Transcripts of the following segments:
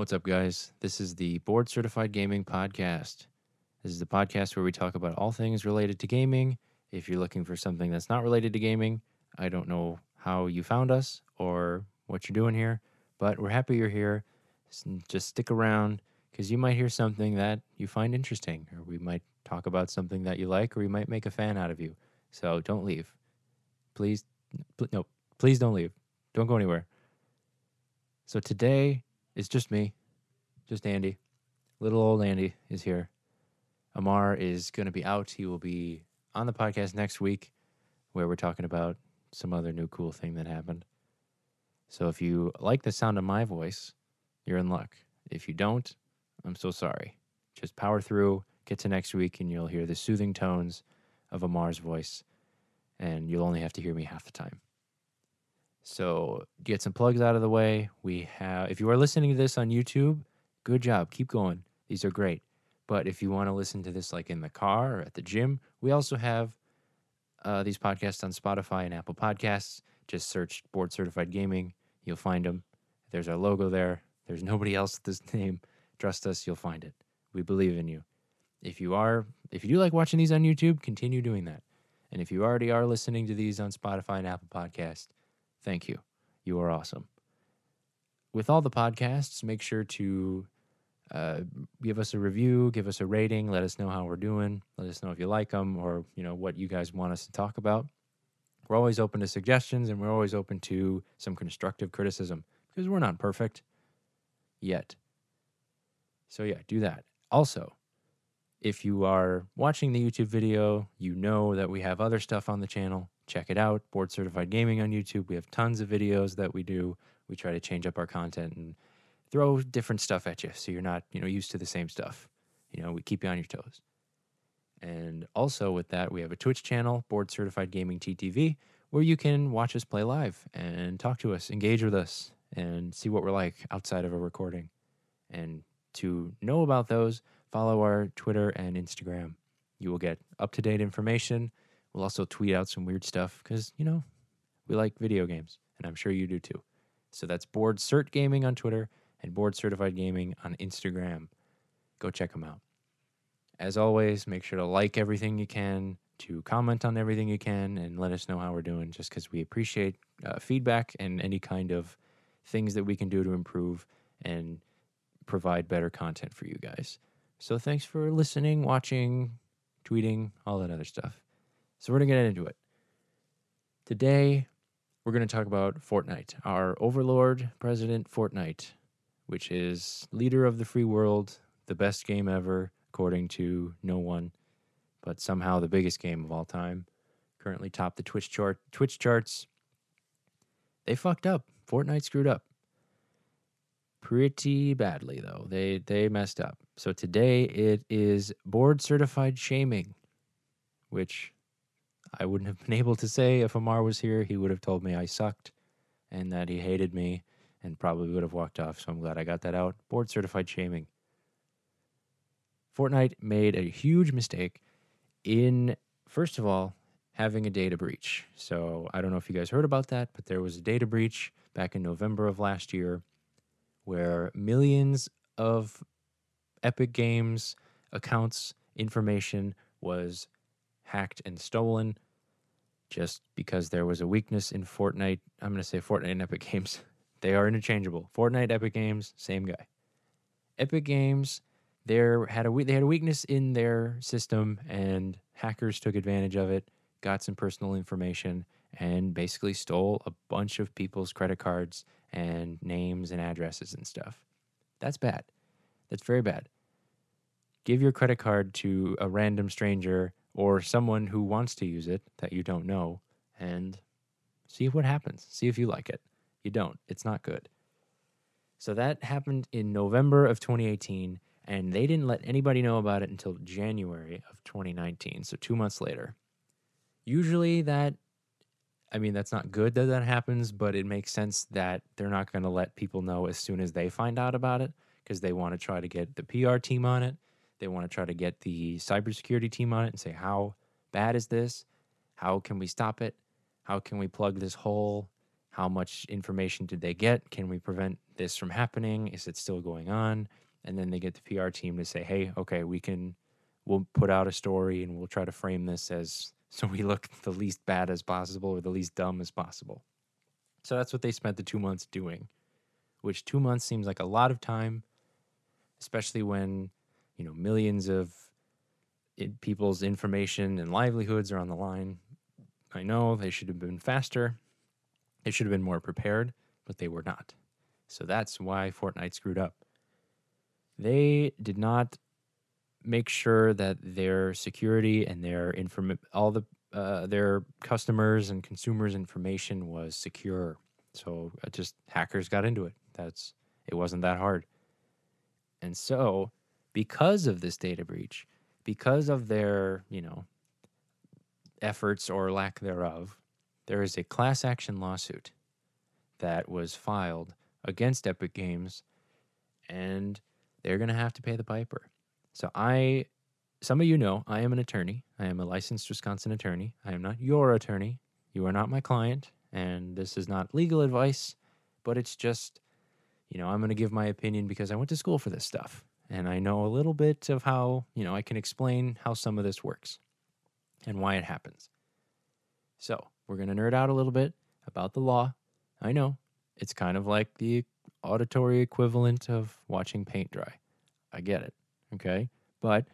What's up, guys? This is the Board Certified Gaming Podcast. This is the podcast where we talk about all things related to gaming. If you're looking for something that's not related to gaming, I don't know how you found us or what you're doing here, but we're happy you're here. Just stick around because you might hear something that you find interesting, or we might talk about something that you like, or we might make a fan out of you. So don't leave. Please, pl- no, please don't leave. Don't go anywhere. So today it's just me, just Andy. Little old Andy is here. Amar is going to be out. He will be on the podcast next week where we're talking about some other new cool thing that happened. So if you like the sound of my voice, you're in luck. If you don't, I'm so sorry. Just power through, get to next week, and you'll hear the soothing tones of Amar's voice, and you'll only have to hear me half the time. So get some plugs out of the way. We have, if you are listening to this on YouTube, good job. Keep going. These are great. But if you want to listen to this like in the car or at the gym, we also have uh, these podcasts on Spotify and Apple Podcasts. Just search Board Certified Gaming. You'll find them. There's our logo there. There's nobody else with this name. Trust us, you'll find it. We believe in you. If you are, if you do like watching these on YouTube, continue doing that. And if you already are listening to these on Spotify and Apple Podcast, thank you. You are awesome. With all the podcasts, make sure to uh, give us a review, give us a rating, let us know how we're doing, let us know if you like them or you know what you guys want us to talk about. We're always open to suggestions and we're always open to some constructive criticism because we're not perfect yet. So yeah, do that. Also, if you are watching the YouTube video, you know that we have other stuff on the channel. Check it out. Board Certified Gaming on YouTube. We have tons of videos that we do. We try to change up our content and throw different stuff at you so you're not, you know, used to the same stuff. You know, we keep you on your toes. And also with that, we have a Twitch channel, Board Certified Gaming TTV, where you can watch us play live and talk to us, engage with us, and see what we're like outside of a recording. And to know about those, follow our Twitter and Instagram. You will get up to date information. We'll also tweet out some weird stuff because, you know, we like video games, and I'm sure you do too. So that's Board Cert Gaming on Twitter and Board Certified Gaming on Instagram. Go check them out. As always, make sure to like everything you can, to comment on everything you can, and let us know how we're doing just because we appreciate uh, feedback and any kind of things that we can do to improve and provide better content for you guys. So thanks for listening, watching, tweeting, all that other stuff. So we're going to get into it. Today, we're going to talk about Fortnite, our overlord, President Fortnite, which is leader of the free world, the best game ever, according to no one, but somehow the biggest game of all time. Currently top the Twitch chart, Twitch charts. They fucked up. Fortnite screwed up pretty badly though. They they messed up. So today it is board certified shaming, which I wouldn't have been able to say if Amar was here. He would have told me I sucked and that he hated me and probably would have walked off. So I'm glad I got that out. Board certified shaming. Fortnite made a huge mistake in first of all having a data breach. So I don't know if you guys heard about that, but there was a data breach back in November of last year where millions of Epic Games accounts information was hacked and stolen just because there was a weakness in Fortnite. I'm going to say Fortnite and Epic Games. They are interchangeable. Fortnite, Epic Games, same guy. Epic Games, there had a they had a weakness in their system and hackers took advantage of it, got some personal information and basically stole a bunch of people's credit cards and names and addresses and stuff. That's bad. That's very bad. Give your credit card to a random stranger or someone who wants to use it that you don't know and see what happens. See if you like it. You don't. It's not good. So that happened in November of 2018, and they didn't let anybody know about it until January of 2019. So two months later. Usually that I mean, that's not good that that happens, but it makes sense that they're not going to let people know as soon as they find out about it because they want to try to get the PR team on it. They want to try to get the cybersecurity team on it and say, how bad is this? How can we stop it? How can we plug this hole? how much information did they get? Can we prevent this from happening? Is it still going on? And then they get the PR team to say, hey, okay, we can, we'll put out a story and we'll try to frame this as so we look the least bad as possible or the least dumb as possible. So that's what they spent the two months doing, which two months seems like a lot of time, especially when, you know, millions of it, people's information and livelihoods are on the line. I know they should have been faster. They should have been more prepared, but they were not. So that's why Fortnite screwed up. They did not make sure that their security and their inform all the uh, their customers and consumers information was secure. So uh, just hackers got into it. That's it wasn't that hard. And so, because of this data breach, because of their, you know, efforts or lack thereof, there is a class action lawsuit that was filed against Epic Games and they're going to have to pay the piper. So I some of you know I am an attorney. I am a licensed Wisconsin attorney. I am not your attorney. You are not my client and this is not legal advice, but it's just you know, I'm going to give my opinion because I went to school for this stuff and I know a little bit of how, you know, I can explain how some of this works and why it happens. So, we're going to nerd out a little bit about the law. I know it's kind of like the auditory equivalent of watching paint dry. I get it. Okay. But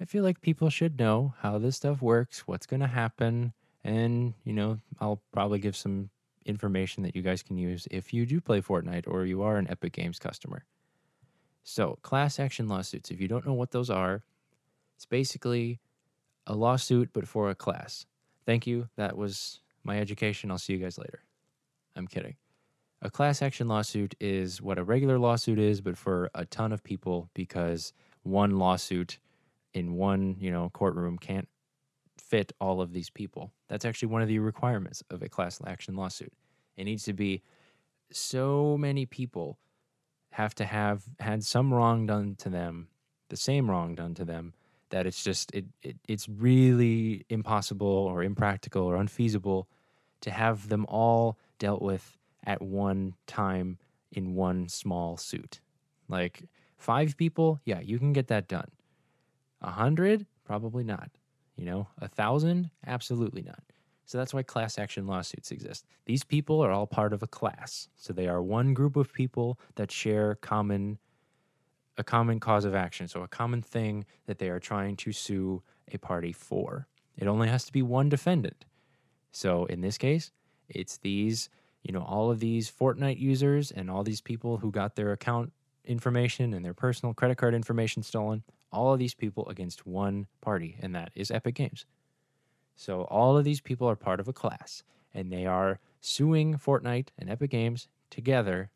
I feel like people should know how this stuff works, what's going to happen. And, you know, I'll probably give some information that you guys can use if you do play Fortnite or you are an Epic Games customer. So, class action lawsuits, if you don't know what those are, it's basically a lawsuit but for a class. Thank you. That was my education. I'll see you guys later. I'm kidding. A class action lawsuit is what a regular lawsuit is, but for a ton of people because one lawsuit in one, you know, courtroom can't fit all of these people. That's actually one of the requirements of a class action lawsuit. It needs to be so many people have to have had some wrong done to them, the same wrong done to them, that it's just it, it it's really impossible or impractical or unfeasible to have them all dealt with at one time in one small suit. Like five people, yeah, you can get that done. A hundred, probably not. You know, a thousand, absolutely not. So that's why class action lawsuits exist. These people are all part of a class. So they are one group of people that share common a common cause of action, so a common thing that they are trying to sue a party for. It only has to be one defendant. So in this case, it's these, you know, all of these Fortnite users and all these people who got their account information and their personal credit card information stolen, all of these people against one party, and that is Epic Games. So all of these people are part of a class, and they are suing Fortnite and Epic Games together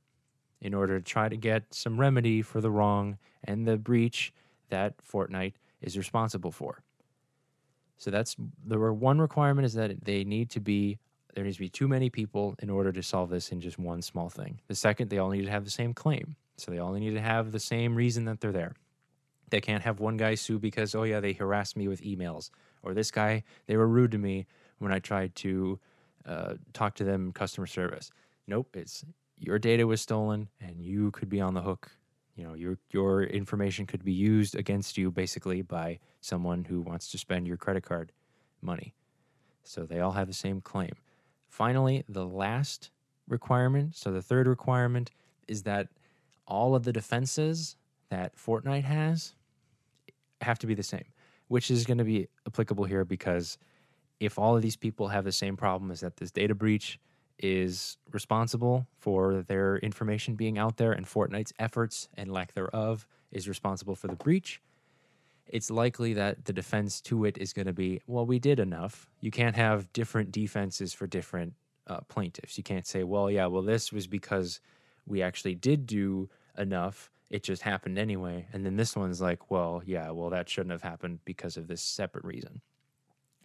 in order to try to get some remedy for the wrong and the breach that Fortnite is responsible for. So that's the one requirement is that they need to be there needs to be too many people in order to solve this in just one small thing. The second, they all need to have the same claim. So they all need to have the same reason that they're there. They can't have one guy sue because, oh, yeah, they harassed me with emails, or this guy, they were rude to me when I tried to uh, talk to them customer service. Nope, it's your data was stolen and you could be on the hook. You know, your your information could be used against you basically by someone who wants to spend your credit card money. So they all have the same claim. Finally, the last requirement, so the third requirement is that all of the defenses that Fortnite has have to be the same, which is going to be applicable here because if all of these people have the same problem is that this data breach is responsible for their information being out there and Fortnite's efforts and lack thereof is responsible for the breach, it's likely that the defense to it is going to be, well, we did enough. You can't have different defenses for different uh, plaintiffs. You can't say, well, yeah, well, this was because we actually did do enough. It just happened anyway. And then this one's like, well, yeah, well, that shouldn't have happened because of this separate reason.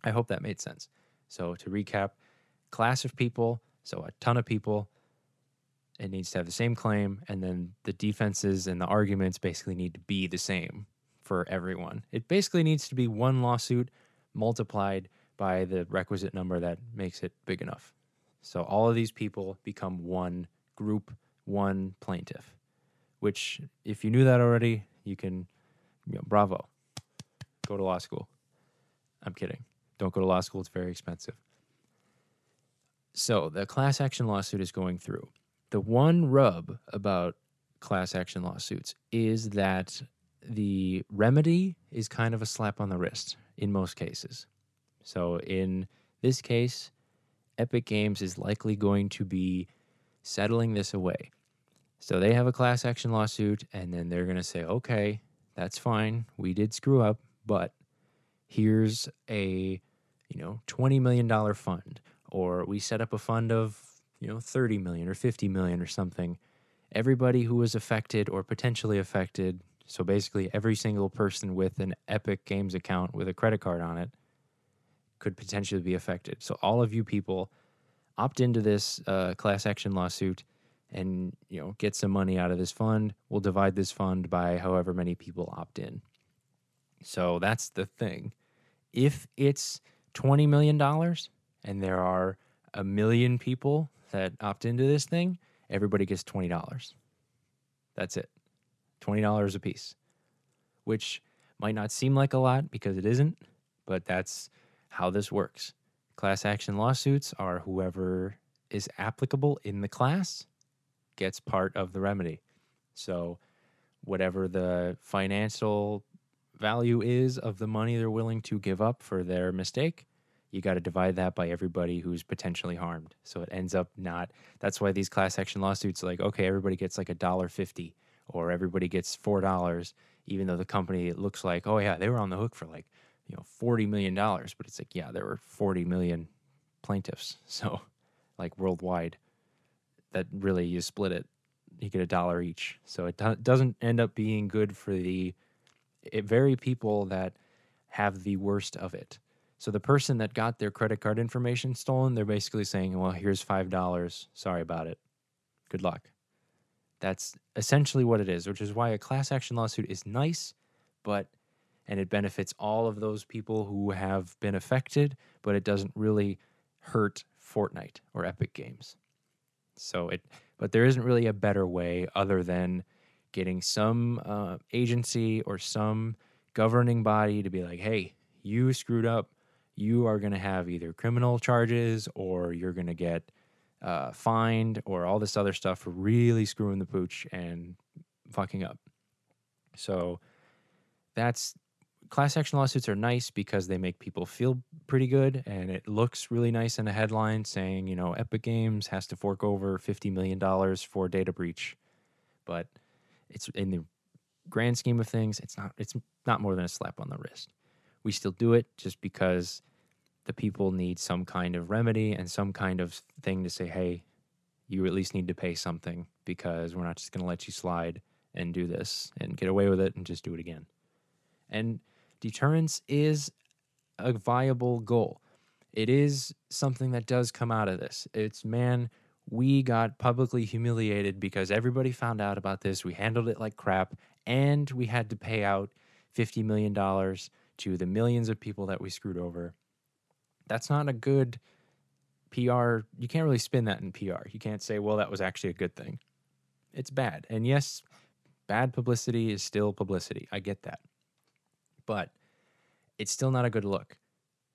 I hope that made sense. So to recap, class of people, so a ton of people, it needs to have the same claim, and then the defenses and the arguments basically need to be the same for everyone. It basically needs to be one lawsuit multiplied by the requisite number that makes it big enough. So all of these people become one group, one plaintiff. Which, if you knew that already, you can, you know, bravo, go to law school. I'm kidding. Don't go to law school; it's very expensive. So the class action lawsuit is going through. The one rub about class action lawsuits is that the remedy is kind of a slap on the wrist in most cases. So in this case, Epic Games is likely going to be settling this away. So they have a class action lawsuit, and then they're going to say, okay, that's fine. We did screw up, but here's a you know $20 million fund or we set up a fund of you know 30 million or 50 million or something. Everybody who was affected or potentially affected so basically every single person with an epic games account with a credit card on it could potentially be affected. So all of you people opt into this uh, class action lawsuit and you know get some money out of this fund we'll divide this fund by however many people opt in so that's the thing if it's $20 million and there are a million people that opt into this thing, everybody gets $20. That's it. $20 a piece, which might not seem like a lot because it isn't, but that's how this works. Class action lawsuits are whoever is applicable in the class gets part of the remedy. So, whatever the financial value is of the money they're willing to give up for their mistake, you got to divide that by everybody who's potentially harmed. So it ends up not. That's why these class action lawsuits, like, okay, everybody gets like a dollar fifty, or everybody gets four dollars, even though the company it looks like, oh yeah, they were on the hook for like, you know, forty million dollars, but it's like, yeah, there were forty million plaintiffs, so like worldwide, that really you split it, you get a dollar each. So it do- doesn't end up being good for the it, very people that have the worst of it. So the person that got their credit card information stolen, they're basically saying, well, here's $5. Sorry about it. Good luck. That's essentially what it is, which is why a class action lawsuit is nice, but and it benefits all of those people who have been affected, but it doesn't really hurt Fortnite or Epic Games. So it, but there isn't really a better way other than getting some uh, agency or some governing body to be like, hey, you screwed up you are going to have either criminal charges or you're going to get uh, fined or all this other stuff for really screwing the pooch and fucking up. So that's class action lawsuits are nice because they make people feel pretty good and it looks really nice in a headline saying, you know, Epic Games has to fork over $50 million for data breach. But it's in the grand scheme of things, it's not it's not more than a slap on the wrist. We still do it just because the people need some kind of remedy and some kind of thing to say, hey, you at least need to pay something because we're not just going to let you slide and do this and get away with it and just do it again. And deterrence is a viable goal. It is something that does come out of this. It's, man, we got publicly humiliated because everybody found out about this. We handled it like crap, and we had to pay out $50 million to the millions of people that we screwed over that's not a good PR. You can't really spin that in PR. You can't say, well, that was actually a good thing. It's bad. And yes, bad publicity is still publicity. I get that. But it's still not a good look.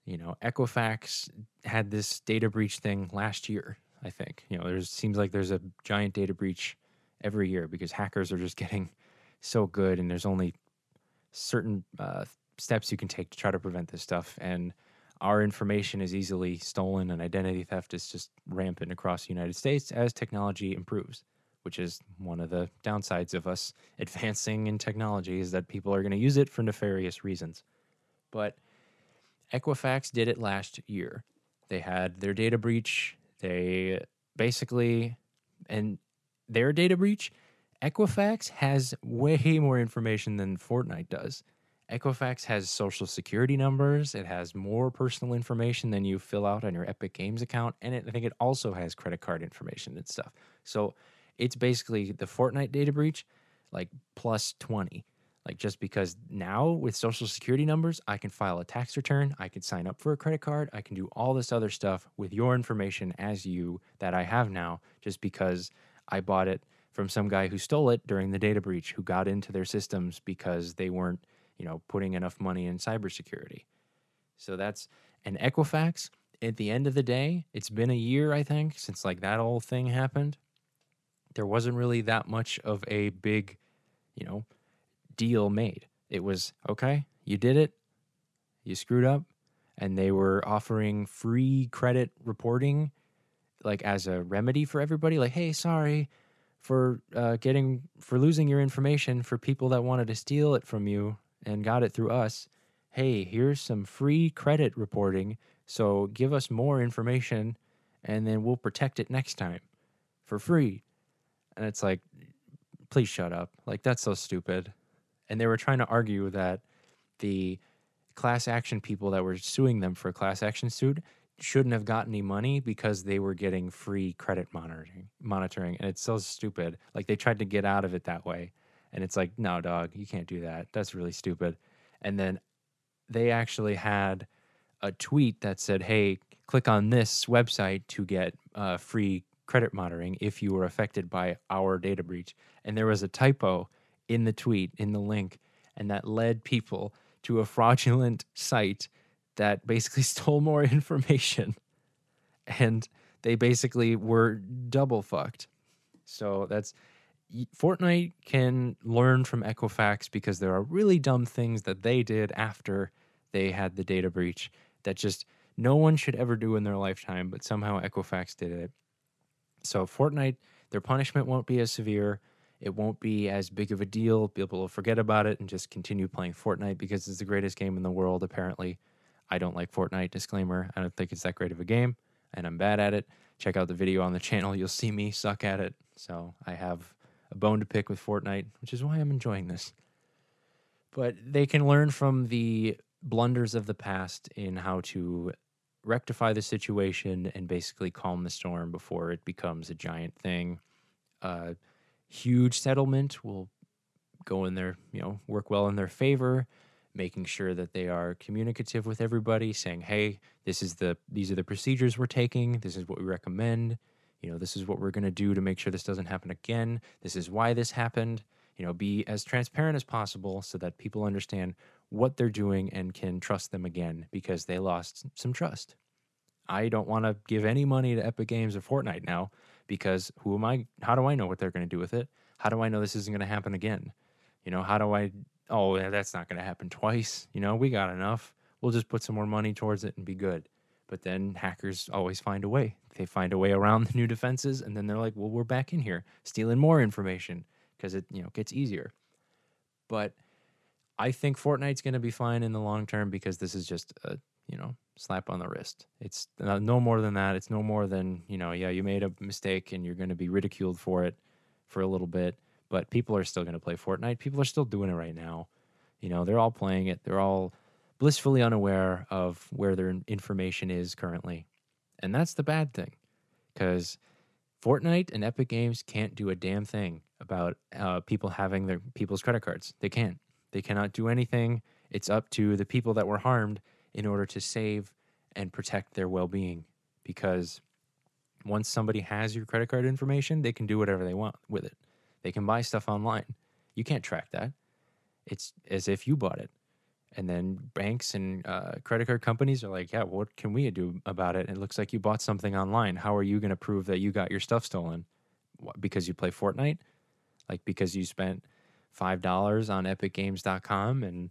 You know, Equifax had this data breach thing last year, I think. You know, there's seems like there's a giant data breach every year because hackers are just getting so good and there's only certain uh, steps you can take to try to prevent this stuff. And our information is easily stolen and identity theft is just rampant across the United States as technology improves, which is one of the downsides of us advancing in technology is that people are going to use it for nefarious reasons. But Equifax did it last year. They had their data breach. They basically, and their data breach, Equifax has way more information than Fortnite does. Equifax has social security numbers. It has more personal information than you fill out on your Epic Games account. And it, I think it also has credit card information and stuff. So it's basically the Fortnite data breach, like plus 20. Like just because now with social security numbers, I can file a tax return, I can sign up for a credit card, I can do all this other stuff with your information as you that I have now just because I bought it from some guy who stole it during the data breach, who got into their systems because they weren't, you know, putting enough money in cybersecurity. So that's an Equifax. At the end of the day, it's been a year, I think, since like that whole thing happened. There wasn't really that much of a big, you know, deal made. It was okay, you did it, you screwed up, and they were offering free credit reporting, like as a remedy for everybody. Like, hey, sorry for uh, getting for losing your information for people that wanted to steal it from you and got it through us. Hey, here's some free credit reporting. So give us more information, and then we'll protect it next time for free. And it's like, please shut up. Like that's so stupid. And they were trying to argue that the class action people that were suing them for a class action suit shouldn't have gotten any money because they were getting free credit monitoring monitoring and it's so stupid. Like they tried to get out of it that way and it's like no dog you can't do that. That's really stupid. And then they actually had a tweet that said hey click on this website to get uh, free credit monitoring if you were affected by our data breach and there was a typo in the tweet, in the link, and that led people to a fraudulent site that basically stole more information. And they basically were double fucked. So that's Fortnite can learn from Equifax because there are really dumb things that they did after they had the data breach that just no one should ever do in their lifetime, but somehow Equifax did it. So Fortnite, their punishment won't be as severe it won't be as big of a deal. People will forget about it and just continue playing Fortnite because it's the greatest game in the world, apparently. I don't like Fortnite, disclaimer. I don't think it's that great of a game, and I'm bad at it. Check out the video on the channel. You'll see me suck at it. So I have a bone to pick with Fortnite, which is why I'm enjoying this. But they can learn from the blunders of the past in how to rectify the situation and basically calm the storm before it becomes a giant thing. Uh, huge settlement will go in their, you know, work well in their favor, making sure that they are communicative with everybody, saying, "Hey, this is the these are the procedures we're taking. This is what we recommend. You know, this is what we're going to do to make sure this doesn't happen again. This is why this happened." You know, be as transparent as possible so that people understand what they're doing and can trust them again because they lost some trust. I don't want to give any money to Epic Games or Fortnite now because who am I? How do I know what they're going to do with it? How do I know this isn't going to happen again? You know, how do I? Oh, that's not going to happen twice. You know, we got enough. We'll just put some more money towards it and be good. But then hackers always find a way. They find a way around the new defenses, and then they're like, "Well, we're back in here stealing more information because it you know gets easier." But I think Fortnite's going to be fine in the long term because this is just a you know slap on the wrist. It's no more than that. It's no more than, you know, yeah, you made a mistake and you're going to be ridiculed for it for a little bit, but people are still going to play Fortnite. People are still doing it right now. You know, they're all playing it. They're all blissfully unaware of where their information is currently. And that's the bad thing because Fortnite and Epic Games can't do a damn thing about uh, people having their people's credit cards. They can't. They cannot do anything. It's up to the people that were harmed in order to save and protect their well being. Because once somebody has your credit card information, they can do whatever they want with it. They can buy stuff online. You can't track that. It's as if you bought it. And then banks and uh, credit card companies are like, yeah, what can we do about it? It looks like you bought something online. How are you going to prove that you got your stuff stolen? What, because you play Fortnite? Like because you spent $5 on epicgames.com and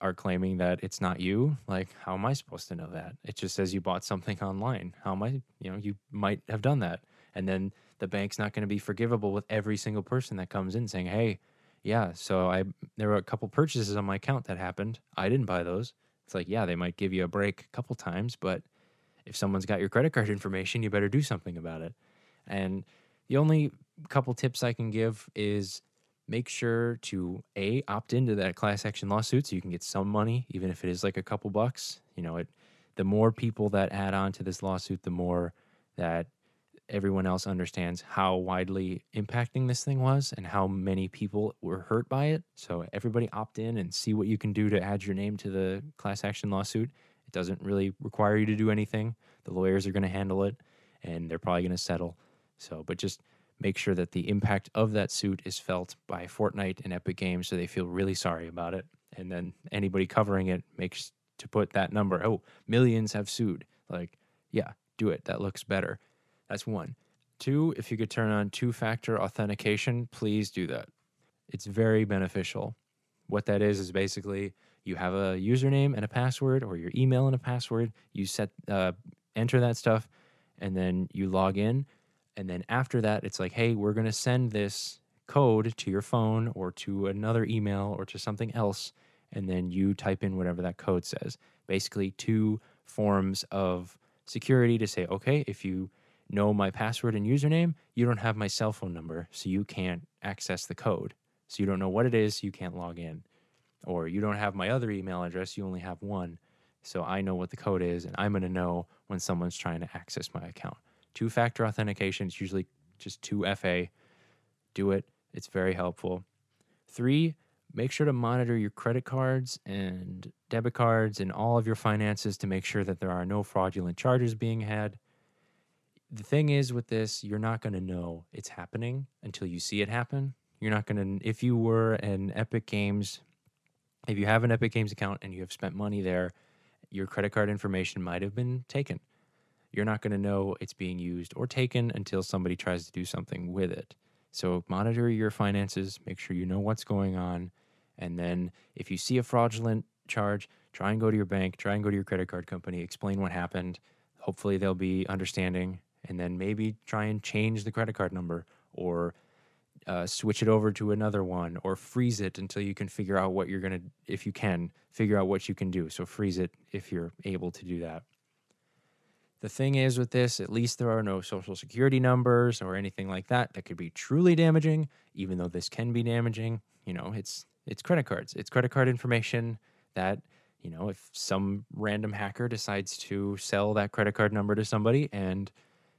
are claiming that it's not you, like how am I supposed to know that? It just says you bought something online. How am I, you know, you might have done that. And then the bank's not going to be forgivable with every single person that comes in saying, "Hey, yeah, so I there were a couple purchases on my account that happened. I didn't buy those." It's like, yeah, they might give you a break a couple times, but if someone's got your credit card information, you better do something about it. And the only couple tips I can give is make sure to a opt into that class action lawsuit so you can get some money even if it is like a couple bucks you know it the more people that add on to this lawsuit the more that everyone else understands how widely impacting this thing was and how many people were hurt by it. So everybody opt in and see what you can do to add your name to the class action lawsuit. It doesn't really require you to do anything. The lawyers are going to handle it and they're probably going to settle. So, but just make sure that the impact of that suit is felt by Fortnite and Epic Games so they feel really sorry about it. And then anybody covering it makes to put that number, oh, millions have sued. Like, yeah, do it. That looks better. That's one. Two, if you could turn on two factor authentication, please do that. It's very beneficial. What that is is basically you have a username and a password, or your email and a password. You set uh, enter that stuff, and then you log in. And then after that, it's like, hey, we're gonna send this code to your phone or to another email or to something else, and then you type in whatever that code says. Basically, two forms of security to say, okay, if you know my password and username, you don't have my cell phone number, so you can't access the code. So you don't know what it is, you can't log in. Or you don't have my other email address, you only have one. So I know what the code is, and I'm going to know when someone's trying to access my account. Two factor authentication. It's usually just 2FA. Do it, it's very helpful. Three, make sure to monitor your credit cards and debit cards and all of your finances to make sure that there are no fraudulent charges being had. The thing is with this, you're not going to know it's happening until you see it happen. You're not going to, if you were an Epic Games, if you have an Epic Games account and you have spent money there, your credit card information might have been taken. You're not going to know it's being used or taken until somebody tries to do something with it. So monitor your finances, make sure you know what's going on, and then if you see a fraudulent charge, try and go to your bank, try and go to your credit card company, explain what happened. Hopefully they'll be understanding, and then maybe try and change the credit card number or uh, switch it over to another one or freeze it until you can figure out what you're going to, if you can, figure out what you can do. So freeze it if you're able to do that. The thing is with this, at least there are no social security numbers or anything like that that could be truly damaging, even though this can be damaging. You know, it's it's credit cards. It's credit card information that, you know, if some random hacker decides to sell that credit card number to somebody and,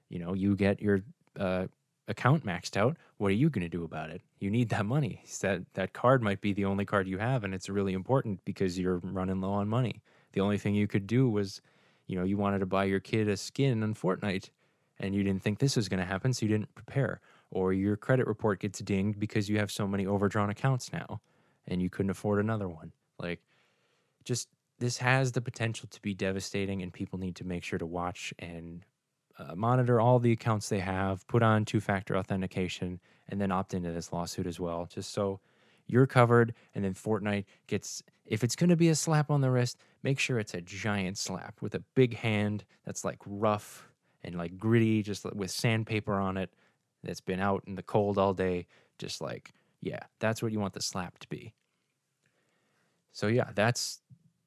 you know, you get your uh, account maxed out, what are you going to do about it? You need that money. That that card might be the only card you have, and it's really important because you're running low on money. The only thing you could do was, you know, you wanted to buy your kid a skin on Fortnite, and you didn't think this was going to happen, so you didn't prepare. Or your credit report gets dinged because you have so many overdrawn accounts now, and you couldn't afford another one. Like, just this has the potential to be devastating, and people need to make sure to watch and uh, monitor all the accounts they have, put on two factor authentication, and then opt into this lawsuit as well, just so you're covered. And then Fortnite gets, if it's going to be a slap on the wrist, make sure it's a giant slap with a big hand that's like rough and like gritty, just with sandpaper on it, that's been out in the cold all day. Just like, yeah, that's what you want the slap to be. So yeah, that's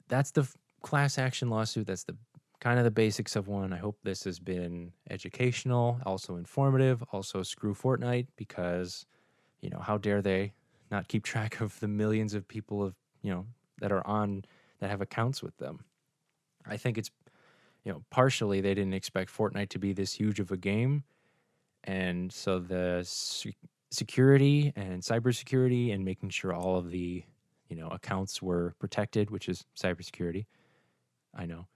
that's the class action lawsuit. That's the kind of the basics of one. I hope this has been educational, also informative, also screw Fortnite because, you know, how dare they not keep track of the millions of people of, you know, that are on that have accounts with them. I think it's you know, partially they didn't expect Fortnite to be this huge of a game. And so the security and cybersecurity and making sure all of the, you know, accounts were protected, which is cybersecurity. I know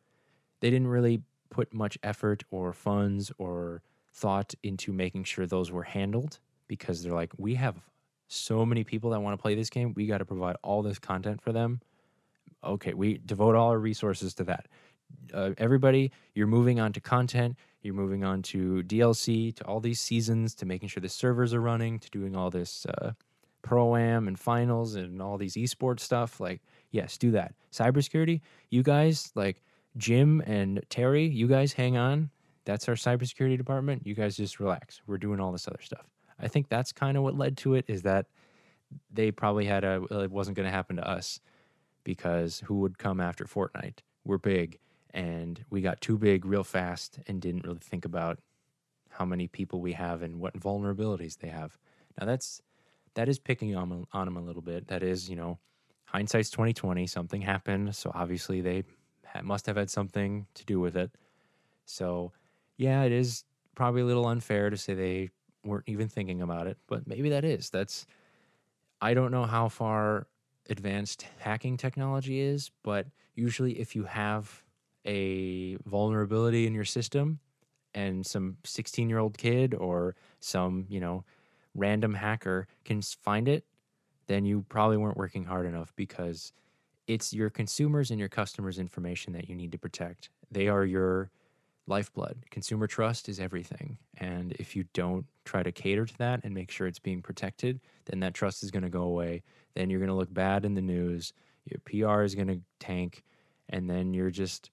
they didn't really put much effort or funds or thought into making sure those were handled because they're like, we have so many people that want to play this game. We got to provide all this content for them. Okay, we devote all our resources to that. Uh, everybody, you're moving on to content. You're moving on to DLC, to all these seasons, to making sure the servers are running, to doing all this uh, pro am and finals and all these esports stuff. Like, yes, do that. Cybersecurity, you guys, like, Jim and Terry, you guys hang on. That's our cybersecurity department. You guys just relax. We're doing all this other stuff. I think that's kind of what led to it is that they probably had a it wasn't going to happen to us because who would come after Fortnite? We're big and we got too big real fast and didn't really think about how many people we have and what vulnerabilities they have. Now that's that is picking on on them a little bit. That is, you know, hindsight's 2020. Something happened, so obviously they must have had something to do with it. So, yeah, it is probably a little unfair to say they weren't even thinking about it, but maybe that is. That's I don't know how far advanced hacking technology is, but usually if you have a vulnerability in your system and some 16 year old kid or some, you know, random hacker can find it, then you probably weren't working hard enough because it's your consumers and your customers' information that you need to protect. They are your lifeblood. Consumer trust is everything. And if you don't try to cater to that and make sure it's being protected, then that trust is going to go away. Then you're going to look bad in the news. Your PR is going to tank. And then you're just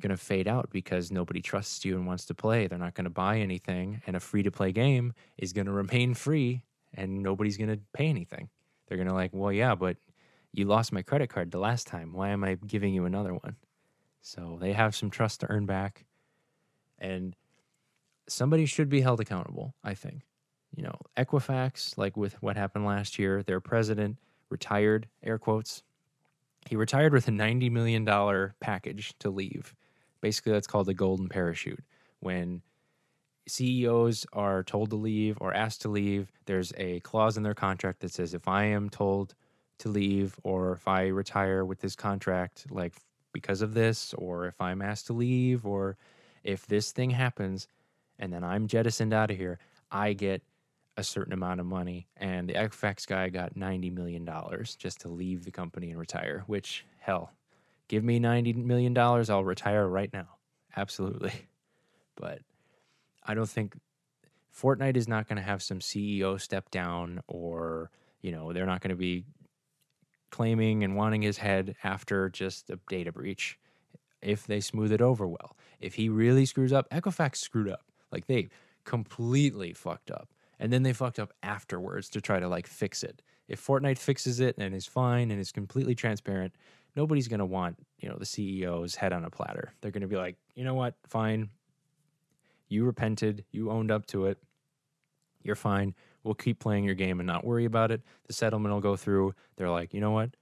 going to fade out because nobody trusts you and wants to play. They're not going to buy anything. And a free to play game is going to remain free and nobody's going to pay anything. They're going to like, well, yeah, but you lost my credit card the last time. Why am I giving you another one? So they have some trust to earn back. And somebody should be held accountable, I think. You know, Equifax, like with what happened last year, their president retired, air quotes. He retired with a $90 million package to leave. Basically, that's called the golden parachute. When CEOs are told to leave or asked to leave, there's a clause in their contract that says if I am told to leave or if I retire with this contract, like because of this, or if I'm asked to leave, or if this thing happens and then I'm jettisoned out of here, I get a certain amount of money. And the Equifax guy got $90 million just to leave the company and retire, which, hell, give me $90 million, I'll retire right now. Absolutely. But I don't think Fortnite is not going to have some CEO step down or, you know, they're not going to be claiming and wanting his head after just a data breach if they smooth it over well. If he really screws up, Equifax screwed up. Like they completely fucked up. And then they fucked up afterwards to try to like fix it. If Fortnite fixes it and is fine and is completely transparent, nobody's going to want, you know, the CEO's head on a platter. They're going to be like, "You know what? Fine. You repented, you owned up to it. You're fine. We'll keep playing your game and not worry about it. The settlement will go through." They're like, "You know what?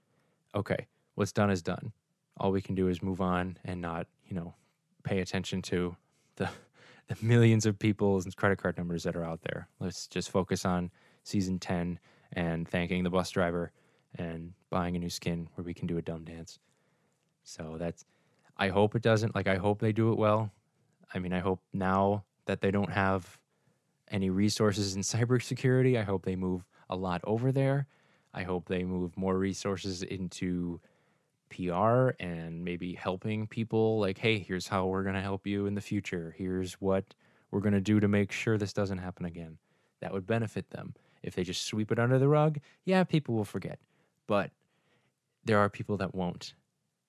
Okay, what's done is done all we can do is move on and not, you know, pay attention to the the millions of people's credit card numbers that are out there. Let's just focus on season 10 and thanking the bus driver and buying a new skin where we can do a dumb dance. So that's I hope it doesn't like I hope they do it well. I mean, I hope now that they don't have any resources in cybersecurity, I hope they move a lot over there. I hope they move more resources into PR and maybe helping people like, hey, here's how we're going to help you in the future. Here's what we're going to do to make sure this doesn't happen again. That would benefit them. If they just sweep it under the rug, yeah, people will forget. But there are people that won't.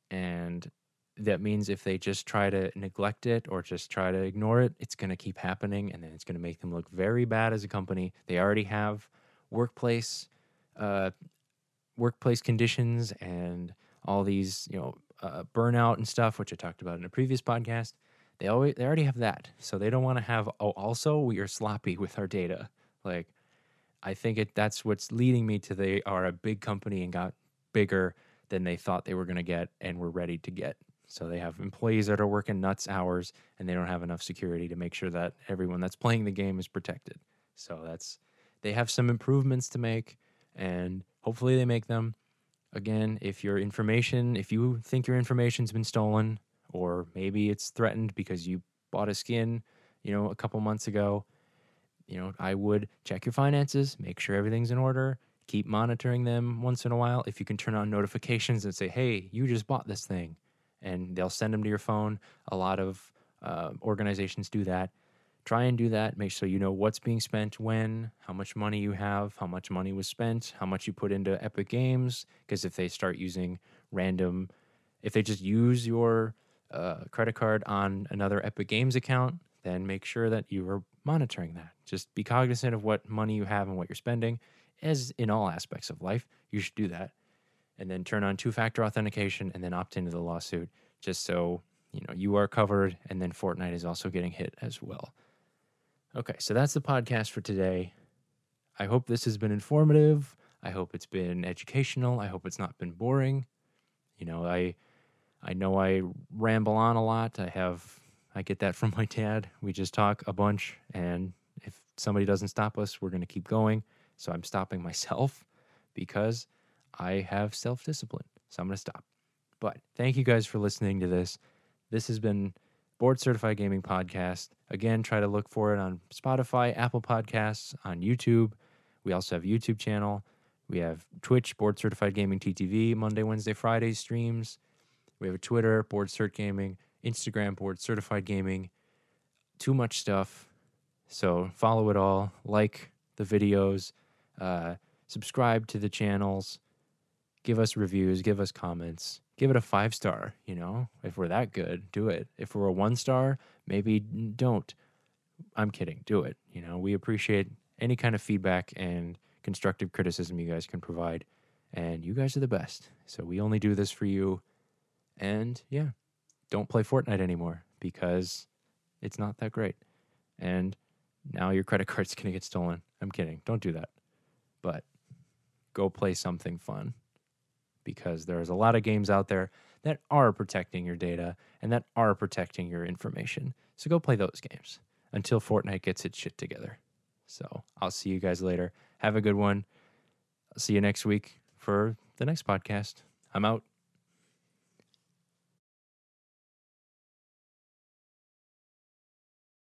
And that means if they just try to neglect it or just try to ignore it, it's going to keep happening and then it's going to make them look very bad as a company. They already have workplace uh, workplace conditions and all these, you know, uh, burnout and stuff, which I talked about in a previous podcast. They always they already have that, so they don't want to have. Oh, also we are sloppy with our data. Like, I think it that's what's leading me to they are a big company and got bigger than they thought they were going to get and were ready to get. So they have employees that are working nuts hours and they don't have enough security to make sure that everyone that's playing the game is protected. So that's they have some improvements to make and hopefully they make them. Again, if your information, if you think your information's been stolen, or maybe it's threatened because you bought a skin, you know, a couple months ago, you know, I would check your finances, make sure everything's in order, keep monitoring them once in a while. If you can turn on notifications and say, hey, you just bought this thing, and they'll send them to your phone. A lot of uh, organizations do that. Try and do that. Make sure you know what's being spent when, how much money you have, how much money was spent, how much you put into Epic Games. Because if they start using random, if they just use your uh, credit card on another Epic Games account, then make sure that you are monitoring that. Just be cognizant of what money you have and what you're spending. As in all aspects of life, you should do that. And then turn on two factor authentication and then opt into the lawsuit just so you know you are covered and then Fortnite is also getting hit as well. Okay, so that's the podcast for today. I hope this has been informative. I hope it's been educational. I hope it's not been boring. You know, I I know I ramble on a lot. I have I get that from my dad. We just talk a bunch, and if somebody doesn't stop us, we're going to keep going. So I'm stopping myself because I have self discipline. So I'm going to stop. But thank you guys for listening to this. This has been Board Certified Gaming Podcast. Again, try to look for it on Spotify, Apple Podcasts, on YouTube. We also have YouTube channel. We have Twitch, Board Certified Gaming TTV, Monday, Wednesday, Friday streams. We have a Twitter, Board Cert Gaming, Instagram, Board Certified Gaming. Too much stuff. So follow it all, like the videos, uh, subscribe to the channels, give us reviews, give us comments, give it a five star. You know, if we're that good, do it. If we're a one star, maybe don't. I'm kidding. Do it. You know, we appreciate any kind of feedback and constructive criticism you guys can provide. And you guys are the best. So we only do this for you. And yeah, don't play Fortnite anymore because it's not that great. And now your credit card's going to get stolen. I'm kidding. Don't do that. But go play something fun because there's a lot of games out there that are protecting your data and that are protecting your information. So go play those games until Fortnite gets its shit together. So I'll see you guys later. Have a good one. I'll see you next week for the next podcast. I'm out.